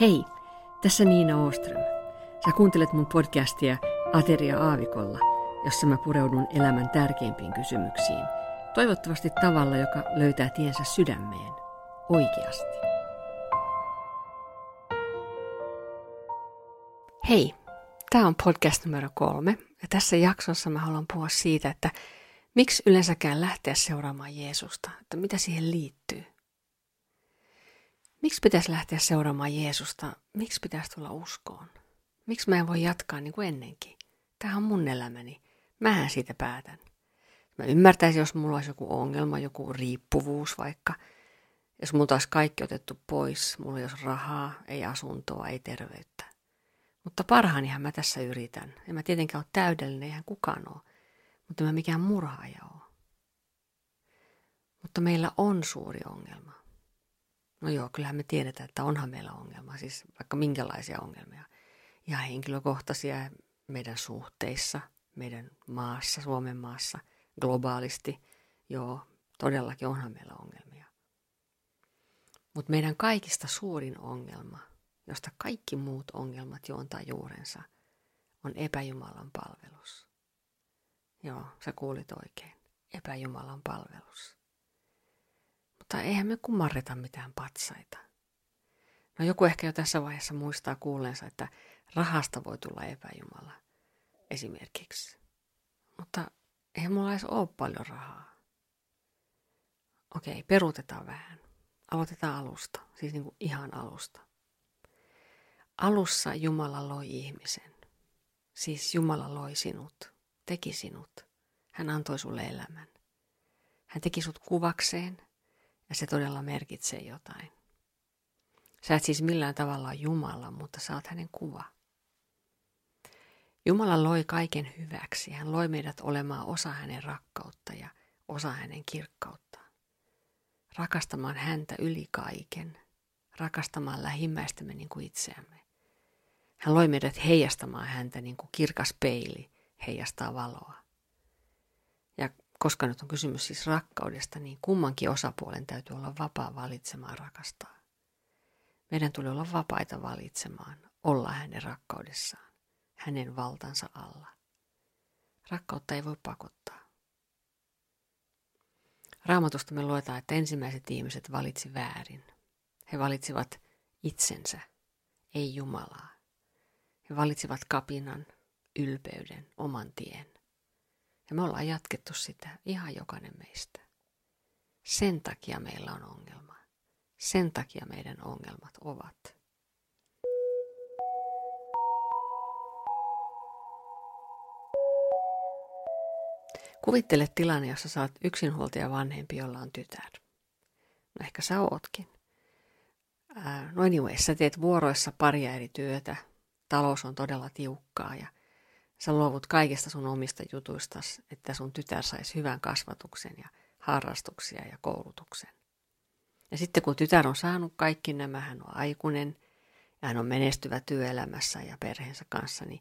Hei, tässä Niina Oström. Sä kuuntelet mun podcastia Ateria Aavikolla, jossa mä pureudun elämän tärkeimpiin kysymyksiin. Toivottavasti tavalla, joka löytää tiensä sydämeen. Oikeasti. Hei, tämä on podcast numero kolme. Ja tässä jaksossa mä haluan puhua siitä, että miksi yleensäkään lähteä seuraamaan Jeesusta, että mitä siihen liittyy. Miksi pitäisi lähteä seuraamaan Jeesusta? Miksi pitäisi tulla uskoon? Miksi mä en voi jatkaa niin kuin ennenkin? Tämä on mun elämäni. Mähän siitä päätän. Mä ymmärtäisin, jos mulla olisi joku ongelma, joku riippuvuus vaikka. Jos mulla olisi kaikki otettu pois, mulla olisi rahaa, ei asuntoa, ei terveyttä. Mutta parhaanihan mä tässä yritän. En mä tietenkään ole täydellinen, eihän kukaan ole. Mutta mä mikään murhaaja ole. Mutta meillä on suuri ongelma. No joo, kyllähän me tiedetään, että onhan meillä ongelma, siis vaikka minkälaisia ongelmia. Ja henkilökohtaisia meidän suhteissa, meidän maassa, Suomen maassa, globaalisti. Joo, todellakin onhan meillä ongelmia. Mutta meidän kaikista suurin ongelma, josta kaikki muut ongelmat juontaa juurensa, on epäjumalan palvelus. Joo, sä kuulit oikein. Epäjumalan palvelus. Mutta eihän me kumarreta mitään patsaita. No joku ehkä jo tässä vaiheessa muistaa kuulleensa, että rahasta voi tulla epäjumala esimerkiksi. Mutta eihän mulla edes ole paljon rahaa. Okei, peruutetaan vähän. Aloitetaan alusta, siis niin kuin ihan alusta. Alussa Jumala loi ihmisen. Siis Jumala loi sinut, teki sinut. Hän antoi sulle elämän. Hän teki sut kuvakseen ja se todella merkitsee jotain. Sä et siis millään tavalla Jumala, mutta sä oot hänen kuva. Jumala loi kaiken hyväksi. Hän loi meidät olemaan osa hänen rakkautta ja osa hänen kirkkautta. Rakastamaan häntä yli kaiken. Rakastamaan lähimmäistämme niin kuin itseämme. Hän loi meidät heijastamaan häntä niin kuin kirkas peili heijastaa valoa. Ja koska nyt on kysymys siis rakkaudesta, niin kummankin osapuolen täytyy olla vapaa valitsemaan rakastaa. Meidän tulee olla vapaita valitsemaan, olla hänen rakkaudessaan, hänen valtansa alla. Rakkautta ei voi pakottaa. Raamatusta me luetaan, että ensimmäiset ihmiset valitsi väärin. He valitsivat itsensä, ei Jumalaa. He valitsivat kapinan, ylpeyden, oman tien. Ja me ollaan jatkettu sitä ihan jokainen meistä. Sen takia meillä on ongelma. Sen takia meidän ongelmat ovat. Kuvittele tilanne, jossa saat yksinhuoltaja vanhempi, jolla on tytär. No ehkä sä ootkin. no anyway, sä teet vuoroissa paria eri työtä. Talous on todella tiukkaa ja Sä luovut kaikista sun omista jutuista, että sun tytär saisi hyvän kasvatuksen ja harrastuksia ja koulutuksen. Ja sitten kun tytär on saanut kaikki nämä, hän on aikuinen ja hän on menestyvä työelämässä ja perheensä kanssa, niin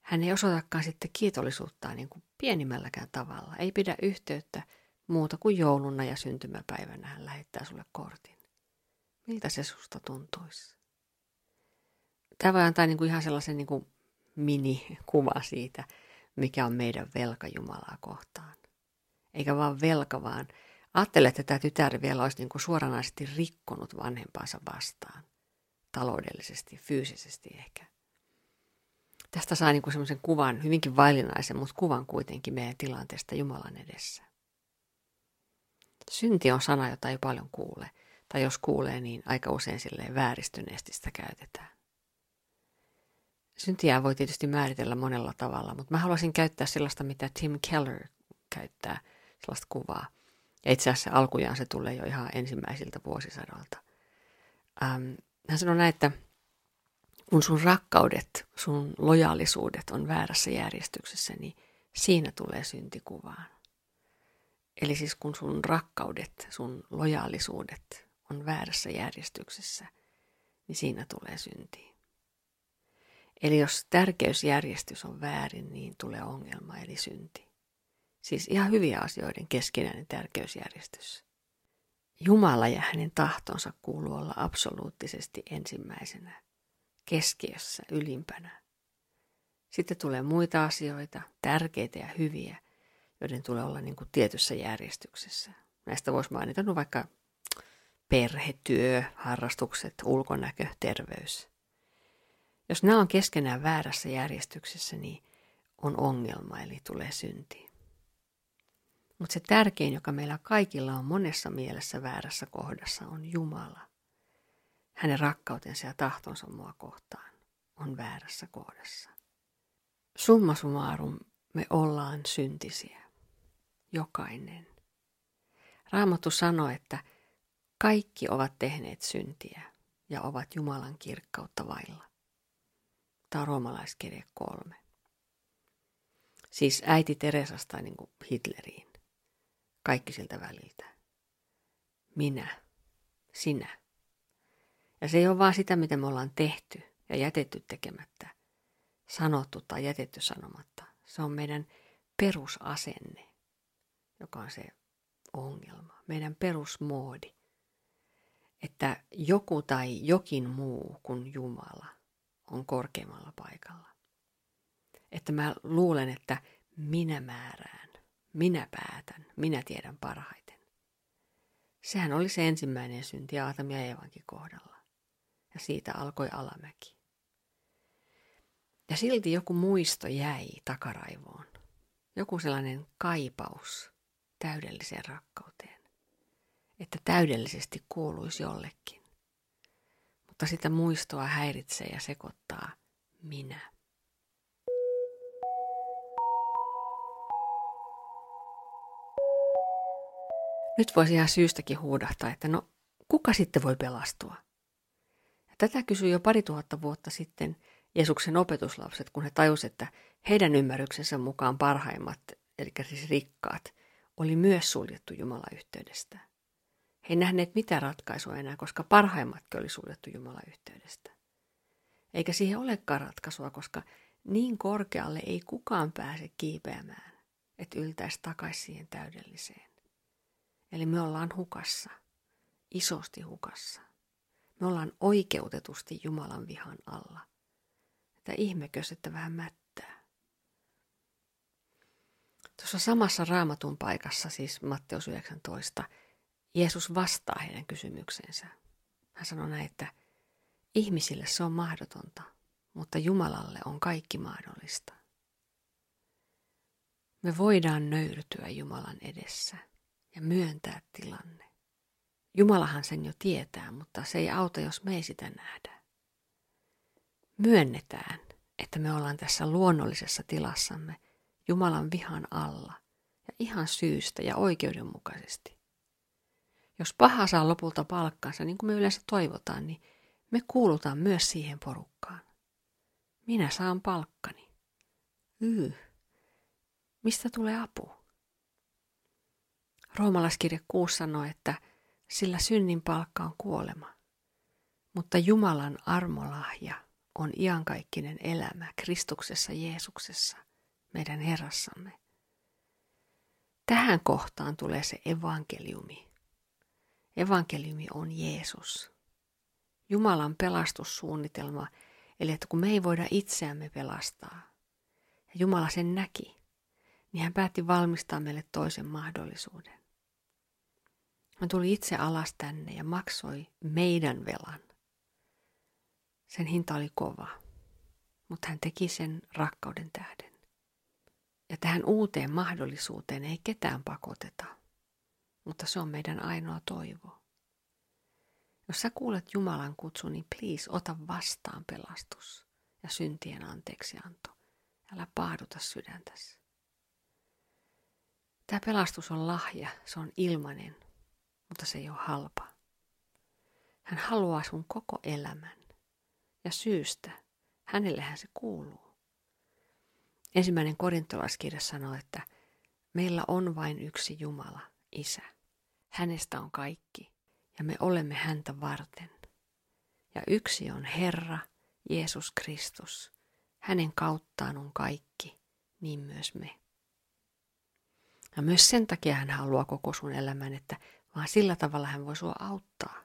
hän ei osoitakaan sitten kiitollisuutta niin kuin pienimmälläkään tavalla. Ei pidä yhteyttä muuta kuin jouluna ja syntymäpäivänä hän lähettää sulle kortin. Miltä se susta tuntuisi? Tämä voi antaa niin kuin ihan sellaisen niin kuin minikuva siitä, mikä on meidän velka Jumalaa kohtaan. Eikä vaan velka, vaan ajattele, että tämä tytär vielä olisi niin kuin suoranaisesti rikkonut vanhempaansa vastaan. Taloudellisesti, fyysisesti ehkä. Tästä saa niin semmoisen kuvan, hyvinkin vaillinaisen, mutta kuvan kuitenkin meidän tilanteesta Jumalan edessä. Synti on sana, jota ei paljon kuule. Tai jos kuulee, niin aika usein silleen vääristyneesti sitä käytetään. Syntiä voi tietysti määritellä monella tavalla, mutta mä haluaisin käyttää sellaista, mitä Tim Keller käyttää, sellaista kuvaa. Ja itse asiassa alkujaan se tulee jo ihan ensimmäisiltä vuosisadolta. Ähm, hän sanoi näin, että kun sun rakkaudet, sun lojaalisuudet on väärässä järjestyksessä, niin siinä tulee syntikuvaan. Eli siis kun sun rakkaudet, sun lojaalisuudet on väärässä järjestyksessä, niin siinä tulee synti. Eli jos tärkeysjärjestys on väärin, niin tulee ongelma eli synti. Siis ihan hyviä asioiden keskinäinen tärkeysjärjestys. Jumala ja hänen tahtonsa kuuluu olla absoluuttisesti ensimmäisenä. keskiössä ylimpänä. Sitten tulee muita asioita, tärkeitä ja hyviä, joiden tulee olla niin kuin tietyssä järjestyksessä. Näistä voisi mainita no vaikka perhe, työ, harrastukset, ulkonäkö, terveys. Jos nämä on keskenään väärässä järjestyksessä, niin on ongelma, eli tulee synti. Mutta se tärkein, joka meillä kaikilla on monessa mielessä väärässä kohdassa, on Jumala. Hänen rakkautensa ja tahtonsa mua kohtaan on väärässä kohdassa. Summa summarum, me ollaan syntisiä. Jokainen. Raamattu sanoo, että kaikki ovat tehneet syntiä ja ovat Jumalan kirkkautta vailla. On roomalaiskirje kolme. Siis äiti Teresasta niin kuin Hitleriin. Kaikki siltä väliltä. Minä. Sinä. Ja se ei ole vaan sitä, mitä me ollaan tehty ja jätetty tekemättä, sanottu tai jätetty sanomatta. Se on meidän perusasenne, joka on se ongelma. Meidän perusmoodi. Että joku tai jokin muu kuin Jumala on korkeammalla paikalla. Että mä luulen, että minä määrään, minä päätän, minä tiedän parhaiten. Sehän oli se ensimmäinen synti Aatam ja Eevankin kohdalla. Ja siitä alkoi alamäki. Ja silti joku muisto jäi takaraivoon. Joku sellainen kaipaus täydelliseen rakkauteen. Että täydellisesti kuuluisi jollekin. Mutta sitä muistoa häiritsee ja sekoittaa minä. Nyt voisi ihan syystäkin huudahtaa, että no kuka sitten voi pelastua? Tätä kysyi jo pari tuhatta vuotta sitten Jeesuksen opetuslapset, kun he tajusivat, että heidän ymmärryksensä mukaan parhaimmat, eli siis rikkaat, oli myös suljettu Jumala-yhteydestä. He nähneet mitään ratkaisua enää, koska parhaimmatkin oli suljettu Jumala-yhteydestä. Eikä siihen olekaan ratkaisua, koska niin korkealle ei kukaan pääse kiipeämään, että yltäisi takaisin siihen täydelliseen. Eli me ollaan hukassa, isosti hukassa. Me ollaan oikeutetusti Jumalan vihan alla. Että ihmekös, että vähän mättää. Tuossa samassa raamatun paikassa, siis Matteus 19, Jeesus vastaa heidän kysymyksensä. Hän sanoi näin, että ihmisille se on mahdotonta, mutta Jumalalle on kaikki mahdollista. Me voidaan nöyrytyä Jumalan edessä ja myöntää tilanne. Jumalahan sen jo tietää, mutta se ei auta, jos me ei sitä nähdä. Myönnetään, että me ollaan tässä luonnollisessa tilassamme Jumalan vihan alla ja ihan syystä ja oikeudenmukaisesti. Jos paha saa lopulta palkkansa, niin kuin me yleensä toivotaan, niin me kuulutaan myös siihen porukkaan. Minä saan palkkani. Yy. Mistä tulee apu? Roomalaiskirja 6 sanoo, että sillä synnin palkka on kuolema. Mutta Jumalan armolahja on iankaikkinen elämä Kristuksessa Jeesuksessa, meidän Herrassamme. Tähän kohtaan tulee se evankeliumi. Evankeliumi on Jeesus. Jumalan pelastussuunnitelma, eli että kun me ei voida itseämme pelastaa, ja Jumala sen näki, niin hän päätti valmistaa meille toisen mahdollisuuden. Hän tuli itse alas tänne ja maksoi meidän velan. Sen hinta oli kova, mutta hän teki sen rakkauden tähden. Ja tähän uuteen mahdollisuuteen ei ketään pakoteta, mutta se on meidän ainoa toivo. Jos sä kuulet Jumalan kutsu, niin please ota vastaan pelastus ja syntien anteeksianto. Älä pahduta sydäntäsi. Tämä pelastus on lahja, se on ilmainen, mutta se ei ole halpa. Hän haluaa sun koko elämän. Ja syystä. Hänellehän se kuuluu. Ensimmäinen korintolaiskirja sanoo, että meillä on vain yksi Jumala, Isä. Hänestä on kaikki ja me olemme häntä varten. Ja yksi on Herra, Jeesus Kristus. Hänen kauttaan on kaikki, niin myös me. Ja myös sen takia hän haluaa koko sun elämän, että vaan sillä tavalla hän voi sua auttaa.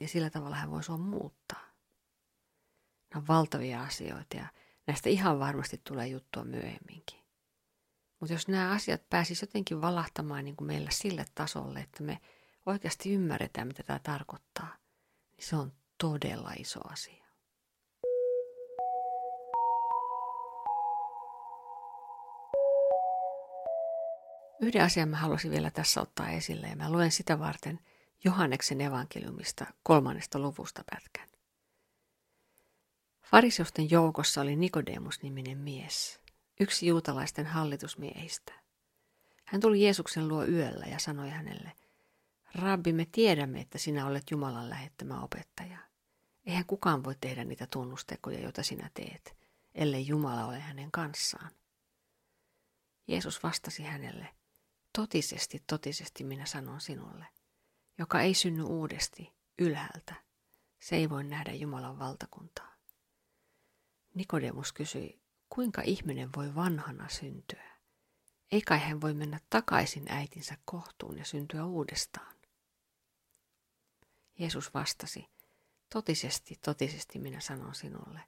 Ja sillä tavalla hän voi sua muuttaa. Nämä on valtavia asioita ja näistä ihan varmasti tulee juttua myöhemminkin. Mutta jos nämä asiat pääsisivät jotenkin valahtamaan niin kuin meillä sille tasolle, että me oikeasti ymmärretään, mitä tämä tarkoittaa, niin se on todella iso asia. Yhden asian mä haluaisin vielä tässä ottaa esille ja mä luen sitä varten Johanneksen evankeliumista kolmannesta luvusta pätkän. Fariseusten joukossa oli Nikodemus-niminen mies, yksi juutalaisten hallitusmiehistä. Hän tuli Jeesuksen luo yöllä ja sanoi hänelle, Rabbi, me tiedämme, että sinä olet Jumalan lähettämä opettaja. Eihän kukaan voi tehdä niitä tunnustekoja, joita sinä teet, ellei Jumala ole hänen kanssaan. Jeesus vastasi hänelle, totisesti, totisesti minä sanon sinulle, joka ei synny uudesti ylhäältä, se ei voi nähdä Jumalan valtakuntaa. Nikodemus kysyi, kuinka ihminen voi vanhana syntyä? Eikä hän voi mennä takaisin äitinsä kohtuun ja syntyä uudestaan. Jeesus vastasi, totisesti, totisesti minä sanon sinulle,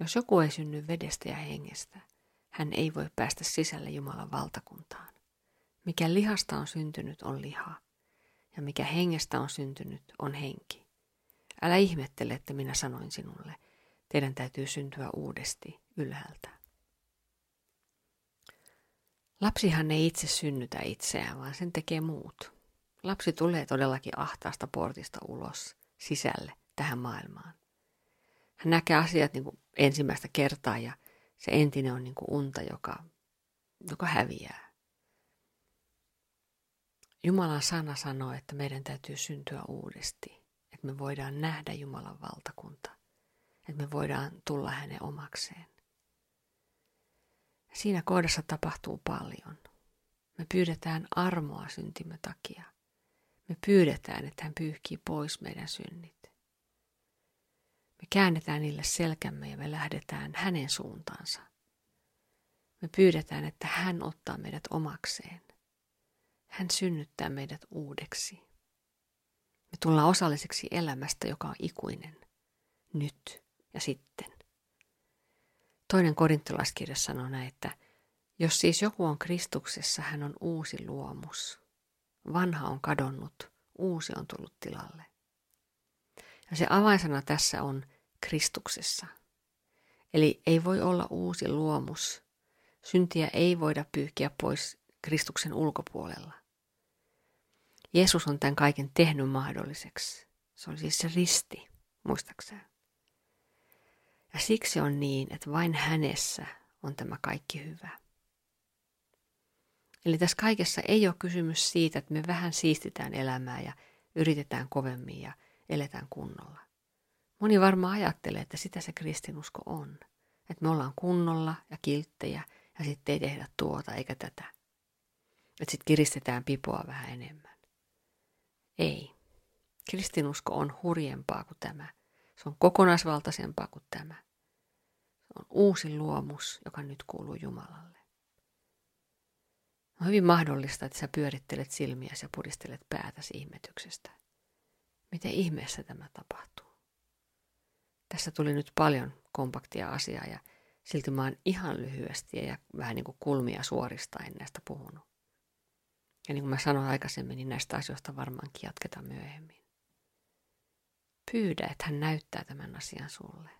jos joku ei synny vedestä ja hengestä, hän ei voi päästä sisälle Jumalan valtakuntaan. Mikä lihasta on syntynyt on liha, ja mikä hengestä on syntynyt on henki. Älä ihmettele, että minä sanoin sinulle, teidän täytyy syntyä uudesti ylhäältä. Lapsihan ei itse synnytä itseään, vaan sen tekee muut. Lapsi tulee todellakin ahtaasta portista ulos, sisälle, tähän maailmaan. Hän näkee asiat niin kuin ensimmäistä kertaa ja se entinen on niin kuin unta, joka, joka häviää. Jumalan sana sanoo, että meidän täytyy syntyä uudesti, että me voidaan nähdä Jumalan valtakunta, että me voidaan tulla hänen omakseen. Siinä kohdassa tapahtuu paljon. Me pyydetään armoa syntimme takia. Me pyydetään, että hän pyyhkii pois meidän synnit. Me käännetään niille selkämme ja me lähdetään hänen suuntaansa. Me pyydetään, että hän ottaa meidät omakseen. Hän synnyttää meidät uudeksi. Me tullaan osalliseksi elämästä, joka on ikuinen, nyt ja sitten. Toinen korintolaiskirja sanoo näin, että jos siis joku on Kristuksessa, hän on uusi luomus. Vanha on kadonnut, uusi on tullut tilalle. Ja se avainsana tässä on Kristuksessa. Eli ei voi olla uusi luomus. Syntiä ei voida pyyhkiä pois Kristuksen ulkopuolella. Jeesus on tämän kaiken tehnyt mahdolliseksi. Se oli siis se risti, muistaakseni. Ja siksi on niin, että vain hänessä on tämä kaikki hyvä. Eli tässä kaikessa ei ole kysymys siitä, että me vähän siistitään elämää ja yritetään kovemmin ja eletään kunnolla. Moni varmaan ajattelee, että sitä se kristinusko on. Että me ollaan kunnolla ja kilttejä ja sitten ei tehdä tuota eikä tätä. Että sitten kiristetään pipoa vähän enemmän. Ei. Kristinusko on hurjempaa kuin tämä. Se on kokonaisvaltaisempaa kuin tämä. On uusi luomus, joka nyt kuuluu Jumalalle. On hyvin mahdollista, että sä pyörittelet silmiä ja puristelet päätäsi ihmetyksestä. Miten ihmeessä tämä tapahtuu? Tässä tuli nyt paljon kompaktia asiaa ja silti mä oon ihan lyhyesti ja vähän niin kuin kulmia suoristaen näistä puhunut. Ja niin kuin mä sanoin aikaisemmin, niin näistä asioista varmaankin jatketaan myöhemmin. Pyydä, että hän näyttää tämän asian sulle.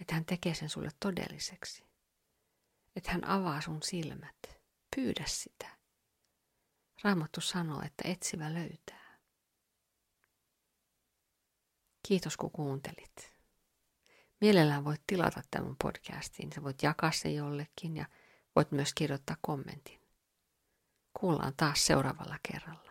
Että hän tekee sen sulle todelliseksi. Että hän avaa sun silmät. Pyydä sitä. Raamattu sanoo, että etsivä löytää. Kiitos kun kuuntelit. Mielellään voit tilata tämän podcastin. Sä voit jakaa se jollekin ja voit myös kirjoittaa kommentin. Kuullaan taas seuraavalla kerralla.